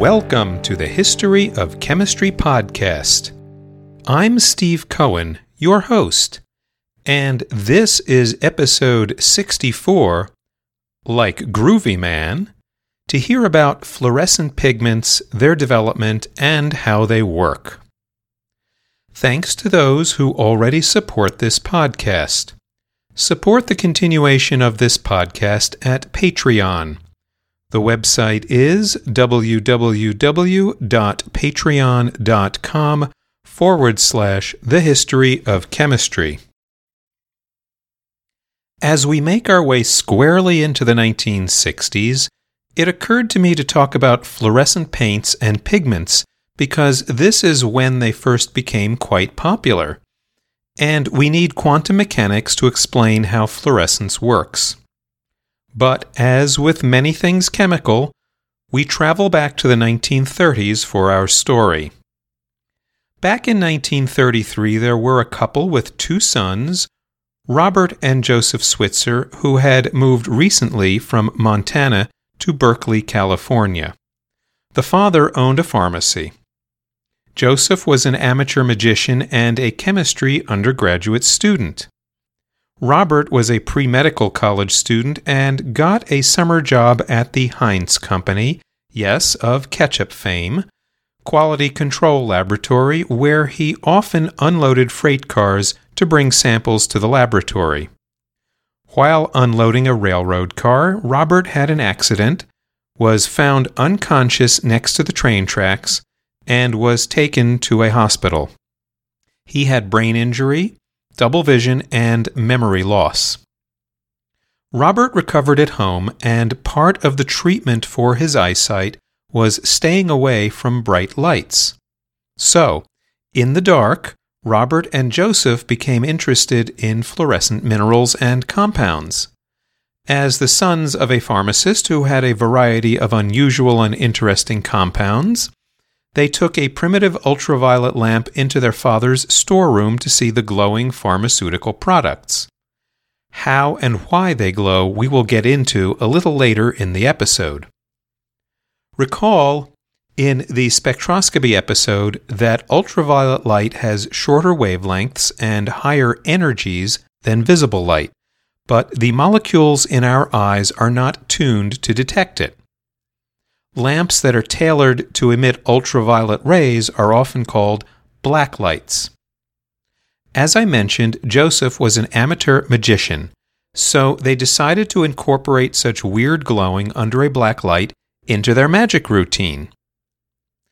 Welcome to the History of Chemistry podcast. I'm Steve Cohen, your host, and this is episode 64, like Groovy Man, to hear about fluorescent pigments, their development, and how they work. Thanks to those who already support this podcast. Support the continuation of this podcast at Patreon the website is www.patreon.com forward slash the history of chemistry. As we make our way squarely into the 1960s, it occurred to me to talk about fluorescent paints and pigments because this is when they first became quite popular. And we need quantum mechanics to explain how fluorescence works. But as with many things chemical, we travel back to the 1930s for our story. Back in 1933, there were a couple with two sons, Robert and Joseph Switzer, who had moved recently from Montana to Berkeley, California. The father owned a pharmacy. Joseph was an amateur magician and a chemistry undergraduate student. Robert was a pre medical college student and got a summer job at the Heinz Company, yes, of ketchup fame, quality control laboratory, where he often unloaded freight cars to bring samples to the laboratory. While unloading a railroad car, Robert had an accident, was found unconscious next to the train tracks, and was taken to a hospital. He had brain injury, double vision, and memory loss. Robert recovered at home, and part of the treatment for his eyesight was staying away from bright lights. So, in the dark, Robert and Joseph became interested in fluorescent minerals and compounds. As the sons of a pharmacist who had a variety of unusual and interesting compounds, they took a primitive ultraviolet lamp into their father's storeroom to see the glowing pharmaceutical products. How and why they glow we will get into a little later in the episode. Recall in the spectroscopy episode that ultraviolet light has shorter wavelengths and higher energies than visible light, but the molecules in our eyes are not tuned to detect it. Lamps that are tailored to emit ultraviolet rays are often called black lights. As I mentioned, Joseph was an amateur magician, so they decided to incorporate such weird glowing under a black light into their magic routine.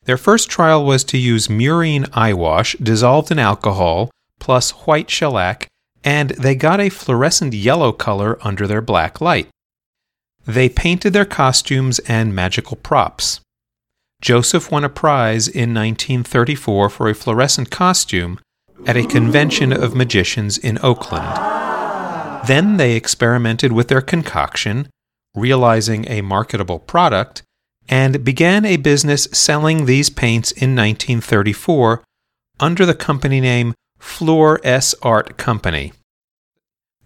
Their first trial was to use murine eyewash dissolved in alcohol plus white shellac, and they got a fluorescent yellow color under their black light. They painted their costumes and magical props. Joseph won a prize in 1934 for a fluorescent costume at a convention of magicians in Oakland. Then they experimented with their concoction, realizing a marketable product, and began a business selling these paints in 1934 under the company name Fluor S Art Company.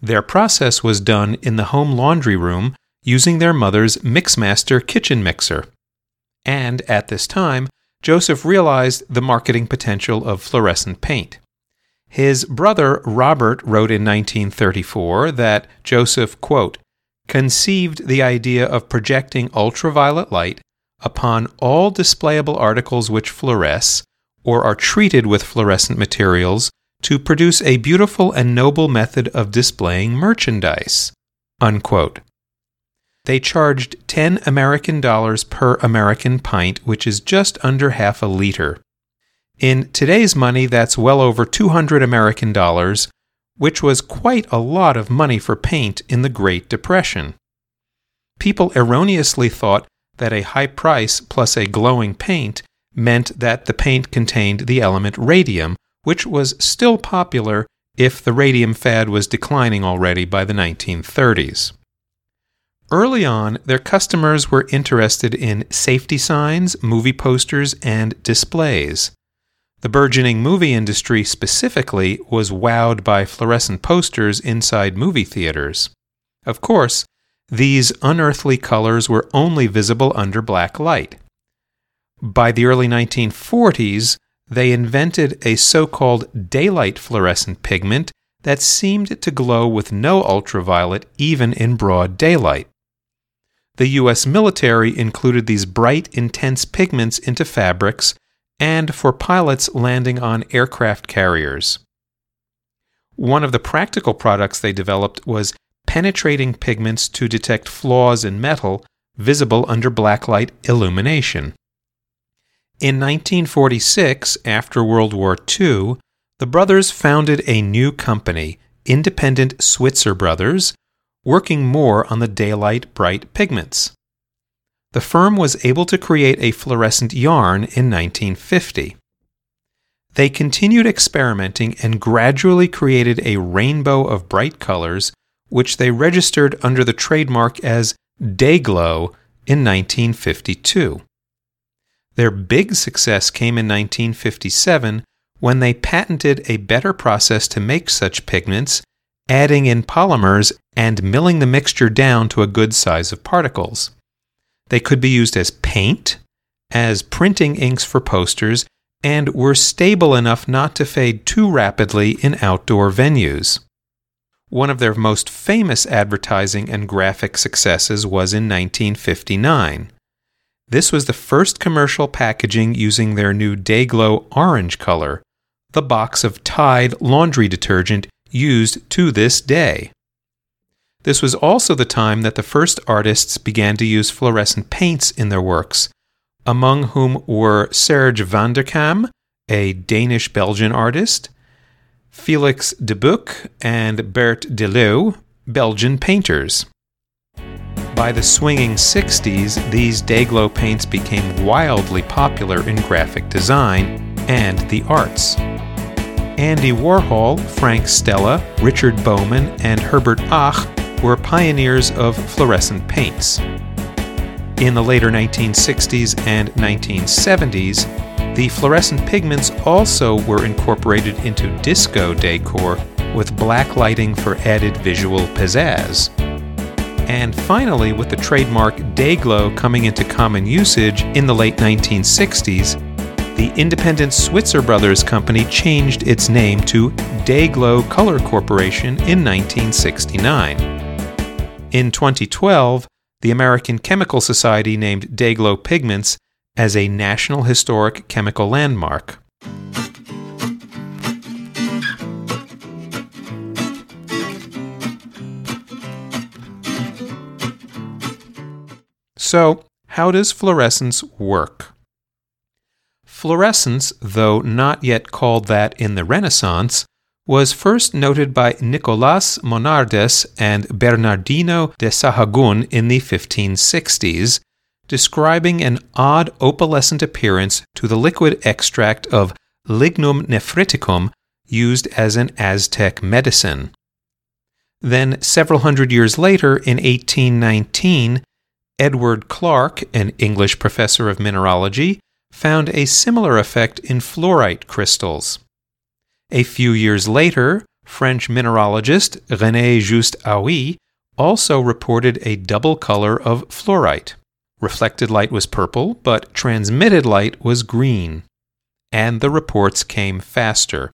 Their process was done in the home laundry room using their mother's Mixmaster kitchen mixer. And at this time, Joseph realized the marketing potential of fluorescent paint. His brother Robert wrote in 1934 that Joseph, quote, conceived the idea of projecting ultraviolet light upon all displayable articles which fluoresce or are treated with fluorescent materials to produce a beautiful and noble method of displaying merchandise. Unquote. They charged 10 American dollars per American pint, which is just under half a liter. In today's money, that's well over 200 American dollars, which was quite a lot of money for paint in the Great Depression. People erroneously thought that a high price plus a glowing paint meant that the paint contained the element radium, which was still popular if the radium fad was declining already by the 1930s. Early on, their customers were interested in safety signs, movie posters, and displays. The burgeoning movie industry specifically was wowed by fluorescent posters inside movie theaters. Of course, these unearthly colors were only visible under black light. By the early 1940s, they invented a so called daylight fluorescent pigment that seemed to glow with no ultraviolet even in broad daylight. The U.S. military included these bright, intense pigments into fabrics and for pilots landing on aircraft carriers. One of the practical products they developed was penetrating pigments to detect flaws in metal visible under blacklight illumination. In 1946, after World War II, the brothers founded a new company, Independent Switzer Brothers, working more on the daylight bright pigments. The firm was able to create a fluorescent yarn in 1950. They continued experimenting and gradually created a rainbow of bright colors, which they registered under the trademark as Day-Glo in 1952. Their big success came in 1957 when they patented a better process to make such pigments, adding in polymers and milling the mixture down to a good size of particles. They could be used as paint, as printing inks for posters, and were stable enough not to fade too rapidly in outdoor venues. One of their most famous advertising and graphic successes was in 1959. This was the first commercial packaging using their new Day-Glo orange color, the box of Tide laundry detergent used to this day. This was also the time that the first artists began to use fluorescent paints in their works, among whom were Serge van der a Danish Belgian artist, Felix De Boeck, and Bert de Leeuw, Belgian painters. By the swinging 60s, these Day-Glo paints became wildly popular in graphic design and the arts. Andy Warhol, Frank Stella, Richard Bowman, and Herbert Aach were pioneers of fluorescent paints. In the later 1960s and 1970s, the fluorescent pigments also were incorporated into disco decor with black lighting for added visual pizzazz. And finally, with the trademark Day-Glo coming into common usage in the late 1960s, the independent Switzer Brothers Company changed its name to Day-Glo Color Corporation in 1969. In 2012, the American Chemical Society named Day-Glo pigments as a National Historic Chemical Landmark. So, how does fluorescence work? Fluorescence, though not yet called that in the Renaissance, was first noted by Nicolas Monardes and Bernardino de Sahagun in the 1560s, describing an odd opalescent appearance to the liquid extract of lignum nephriticum used as an Aztec medicine. Then, several hundred years later, in 1819, Edward Clarke, an English professor of mineralogy, found a similar effect in fluorite crystals. A few years later, French mineralogist René Just Haüy also reported a double color of fluorite. Reflected light was purple, but transmitted light was green. And the reports came faster.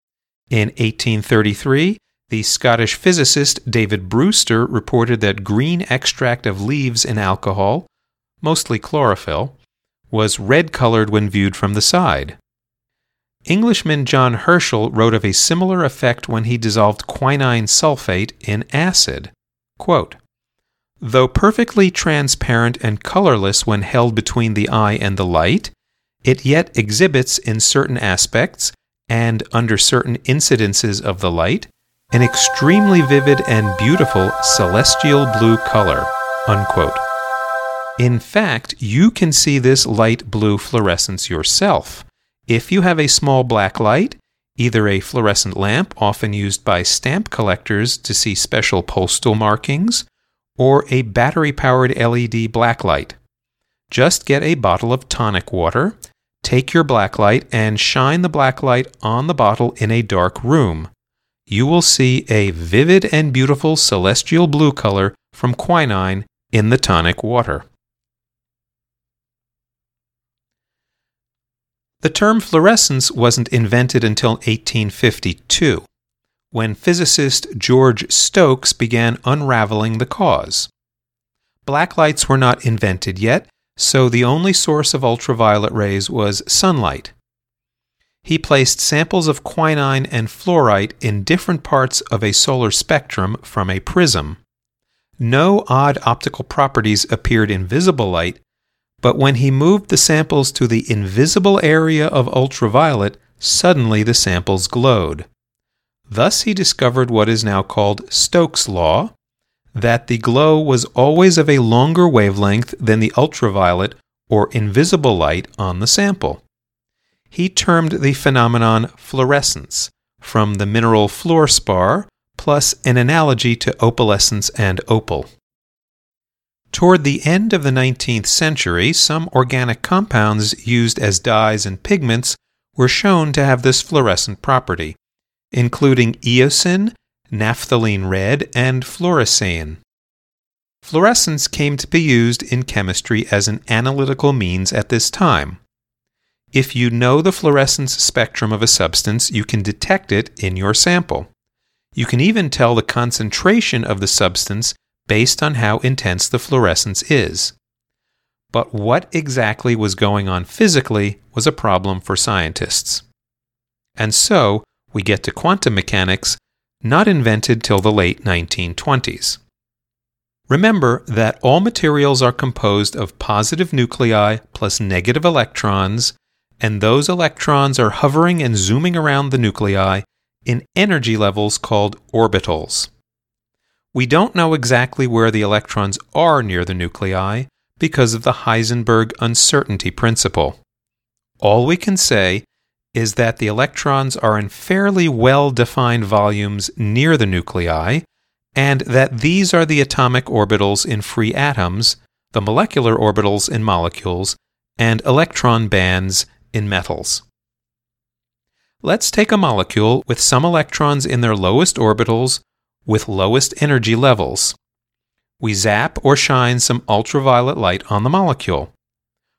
In 1833, the Scottish physicist David Brewster reported that green extract of leaves in alcohol, mostly chlorophyll, was red colored when viewed from the side. Englishman John Herschel wrote of a similar effect when he dissolved quinine sulfate in acid. Quote, Though perfectly transparent and colorless when held between the eye and the light, it yet exhibits in certain aspects and under certain incidences of the light an extremely vivid and beautiful celestial blue color. Unquote. In fact, you can see this light blue fluorescence yourself. If you have a small black light, either a fluorescent lamp, often used by stamp collectors to see special postal markings, or a battery powered LED blacklight. Just get a bottle of tonic water, take your blacklight, and shine the blacklight on the bottle in a dark room you will see a vivid and beautiful celestial blue color from quinine in the tonic water. The term fluorescence wasn't invented until 1852, when physicist George Stokes began unraveling the cause. Black lights were not invented yet, so the only source of ultraviolet rays was sunlight. He placed samples of quinine and fluorite in different parts of a solar spectrum from a prism. No odd optical properties appeared in visible light, but when he moved the samples to the invisible area of ultraviolet, suddenly the samples glowed. Thus he discovered what is now called Stokes' law, that the glow was always of a longer wavelength than the ultraviolet or invisible light on the sample. He termed the phenomenon fluorescence, from the mineral fluorspar, plus an analogy to opalescence and opal. Toward the end of the 19th century, some organic compounds used as dyes and pigments were shown to have this fluorescent property, including eosin, naphthalene red, and fluorescein. Fluorescence came to be used in chemistry as an analytical means at this time. If you know the fluorescence spectrum of a substance, you can detect it in your sample. You can even tell the concentration of the substance based on how intense the fluorescence is. But what exactly was going on physically was a problem for scientists. And so, we get to quantum mechanics, not invented till the late 1920s. Remember that all materials are composed of positive nuclei plus negative electrons, and those electrons are hovering and zooming around the nuclei in energy levels called orbitals. We don't know exactly where the electrons are near the nuclei because of the Heisenberg uncertainty principle. All we can say is that the electrons are in fairly well defined volumes near the nuclei, and that these are the atomic orbitals in free atoms, the molecular orbitals in molecules, and electron bands in metals. Let's take a molecule with some electrons in their lowest orbitals with lowest energy levels. We zap or shine some ultraviolet light on the molecule.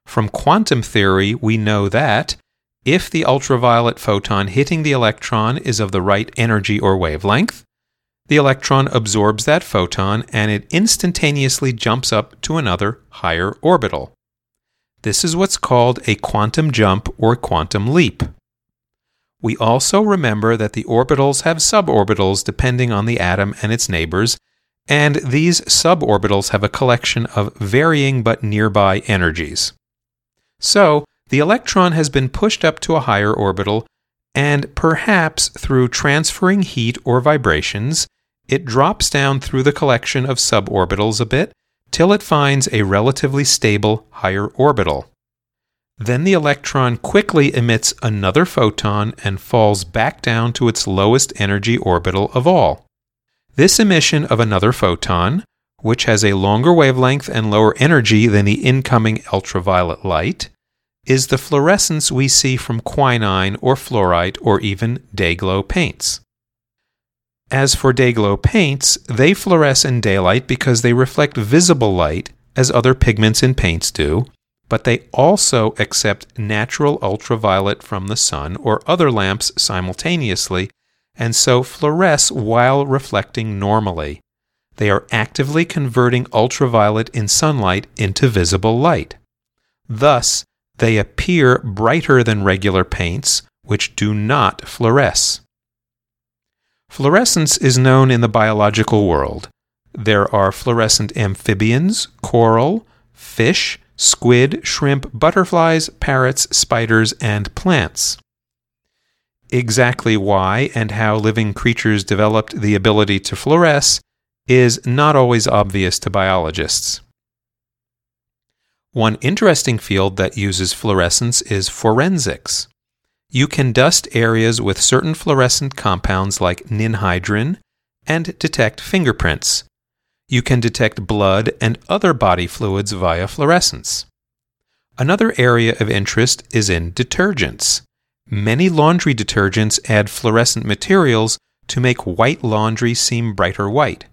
From quantum theory, we know that if the ultraviolet photon hitting the electron is of the right energy or wavelength, the electron absorbs that photon and it instantaneously jumps up to another higher orbital. This is what's called a quantum jump or quantum leap. We also remember that the orbitals have suborbitals depending on the atom and its neighbors, and these suborbitals have a collection of varying but nearby energies. So, the electron has been pushed up to a higher orbital, and perhaps through transferring heat or vibrations, it drops down through the collection of suborbitals a bit till it finds a relatively stable higher orbital. Then the electron quickly emits another photon and falls back down to its lowest energy orbital of all. This emission of another photon, which has a longer wavelength and lower energy than the incoming ultraviolet light, is the fluorescence we see from quinine or fluorite or even Day-Glo paints. As for Day-Glo paints, they fluoresce in daylight because they reflect visible light as other pigments in paints do, but they also accept natural ultraviolet from the sun or other lamps simultaneously, and so fluoresce while reflecting normally. They are actively converting ultraviolet in sunlight into visible light. Thus, they appear brighter than regular paints, which do not fluoresce. Fluorescence is known in the biological world. There are fluorescent amphibians, coral, fish, squid, shrimp, butterflies, parrots, spiders, and plants. Exactly why and how living creatures developed the ability to fluoresce is not always obvious to biologists. One interesting field that uses fluorescence is forensics. You can dust areas with certain fluorescent compounds like ninhydrin and detect fingerprints you can detect blood and other body fluids via fluorescence. Another area of interest is in detergents. Many laundry detergents add fluorescent materials to make white laundry seem brighter white,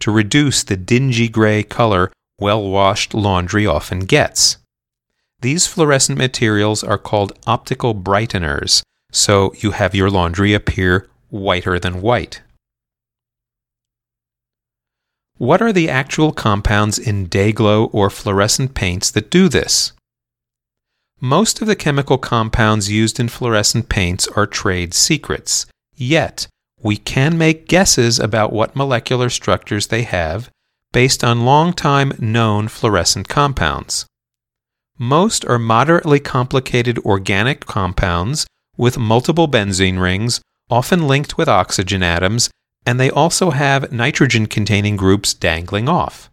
to reduce the dingy gray color well washed laundry often gets. These fluorescent materials are called optical brighteners, so you have your laundry appear whiter than white. What are the actual compounds in Day-Glo or fluorescent paints that do this? Most of the chemical compounds used in fluorescent paints are trade secrets, yet we can make guesses about what molecular structures they have based on long-time known fluorescent compounds. Most are moderately complicated organic compounds with multiple benzene rings, often linked with oxygen atoms, and they also have nitrogen containing groups dangling off.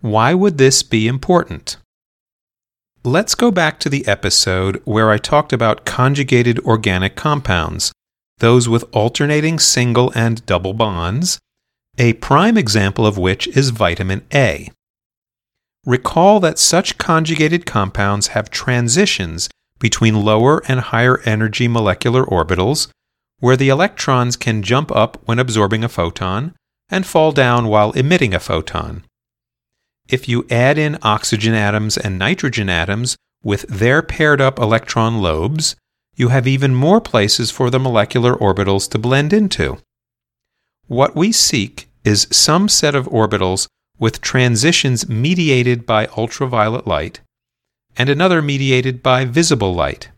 Why would this be important? Let's go back to the episode where I talked about conjugated organic compounds, those with alternating single and double bonds, a prime example of which is vitamin A. Recall that such conjugated compounds have transitions between lower and higher energy molecular orbitals, where the electrons can jump up when absorbing a photon and fall down while emitting a photon. If you add in oxygen atoms and nitrogen atoms with their paired up electron lobes, you have even more places for the molecular orbitals to blend into. What we seek is some set of orbitals with transitions mediated by ultraviolet light and another mediated by visible light.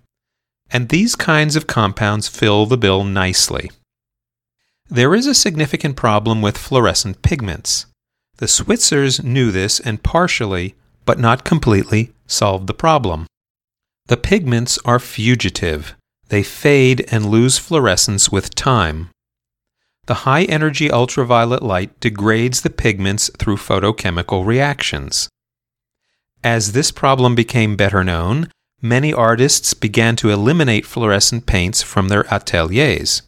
And these kinds of compounds fill the bill nicely. There is a significant problem with fluorescent pigments. The Switzers knew this and partially, but not completely, solved the problem. The pigments are fugitive. They fade and lose fluorescence with time. The high energy ultraviolet light degrades the pigments through photochemical reactions. As this problem became better known, many artists began to eliminate fluorescent paints from their ateliers.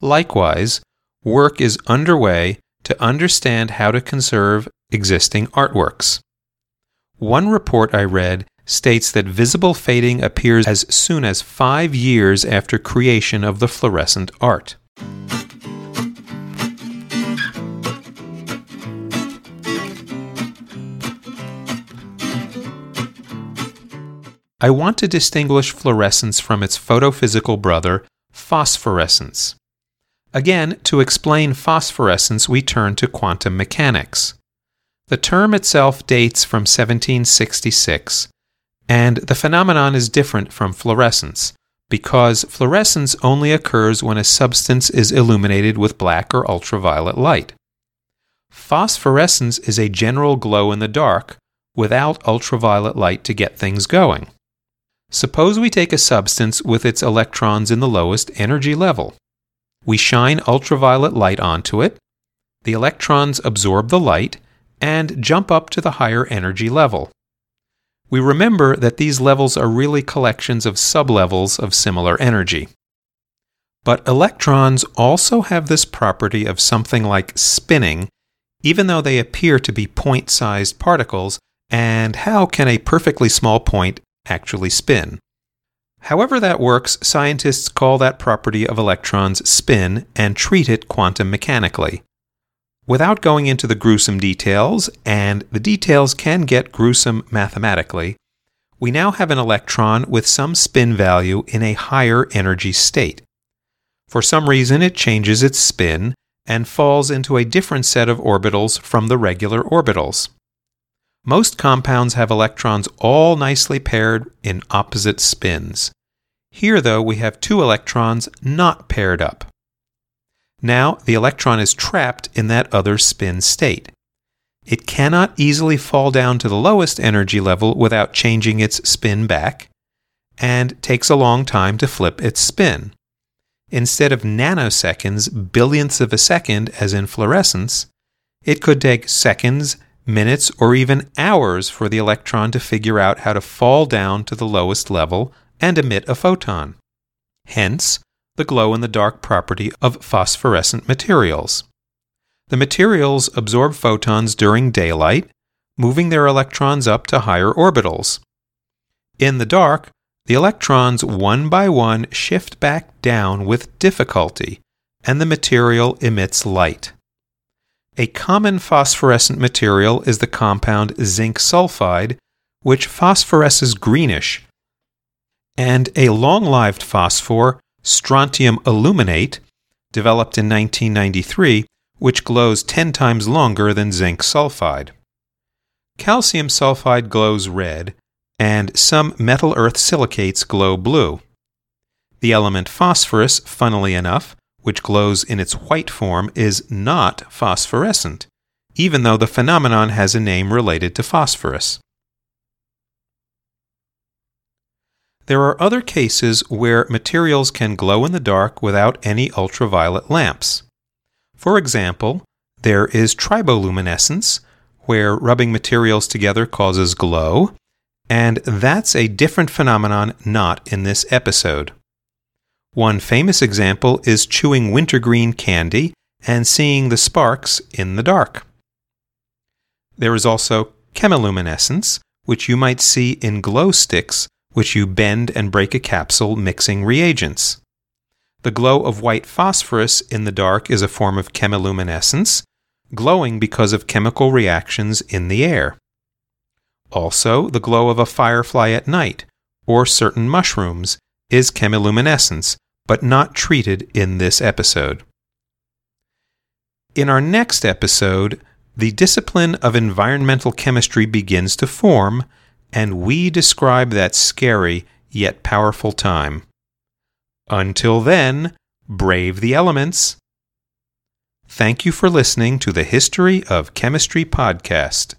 Likewise, work is underway to understand how to conserve existing artworks. One report I read states that visible fading appears as soon as five years after creation of the fluorescent art. I want to distinguish fluorescence from its photophysical brother, phosphorescence. Again, to explain phosphorescence, we turn to quantum mechanics. The term itself dates from 1766, and the phenomenon is different from fluorescence, because fluorescence only occurs when a substance is illuminated with black or ultraviolet light. Phosphorescence is a general glow in the dark without ultraviolet light to get things going. Suppose we take a substance with its electrons in the lowest energy level. We shine ultraviolet light onto it, the electrons absorb the light, and jump up to the higher energy level. We remember that these levels are really collections of sublevels of similar energy. But electrons also have this property of something like spinning, even though they appear to be point sized particles, and how can a perfectly small point actually spin. However that works, scientists call that property of electrons spin and treat it quantum mechanically. Without going into the gruesome details, and the details can get gruesome mathematically, we now have an electron with some spin value in a higher energy state. For some reason, it changes its spin and falls into a different set of orbitals from the regular orbitals. Most compounds have electrons all nicely paired in opposite spins. Here, though, we have two electrons not paired up. Now, the electron is trapped in that other spin state. It cannot easily fall down to the lowest energy level without changing its spin back, and takes a long time to flip its spin. Instead of nanoseconds, billionths of a second, as in fluorescence, it could take seconds, minutes, or even hours for the electron to figure out how to fall down to the lowest level and emit a photon. Hence, the glow in the dark property of phosphorescent materials. The materials absorb photons during daylight, moving their electrons up to higher orbitals. In the dark, the electrons one by one shift back down with difficulty, and the material emits light. A common phosphorescent material is the compound zinc sulfide, which phosphoresces greenish, and a long lived phosphor, strontium aluminate, developed in 1993, which glows 10 times longer than zinc sulfide. Calcium sulfide glows red, and some metal earth silicates glow blue. The element phosphorus, funnily enough, which glows in its white form, is not phosphorescent, even though the phenomenon has a name related to phosphorus. There are other cases where materials can glow in the dark without any ultraviolet lamps. For example, there is triboluminescence, where rubbing materials together causes glow, and that's a different phenomenon not in this episode. One famous example is chewing wintergreen candy and seeing the sparks in the dark. There is also chemiluminescence, which you might see in glow sticks, which you bend and break a capsule mixing reagents. The glow of white phosphorus in the dark is a form of chemiluminescence, glowing because of chemical reactions in the air. Also, the glow of a firefly at night, or certain mushrooms, is chemiluminescence, but not treated in this episode. In our next episode, the discipline of environmental chemistry begins to form, and we describe that scary yet powerful time. Until then, brave the elements. Thank you for listening to the History of Chemistry podcast.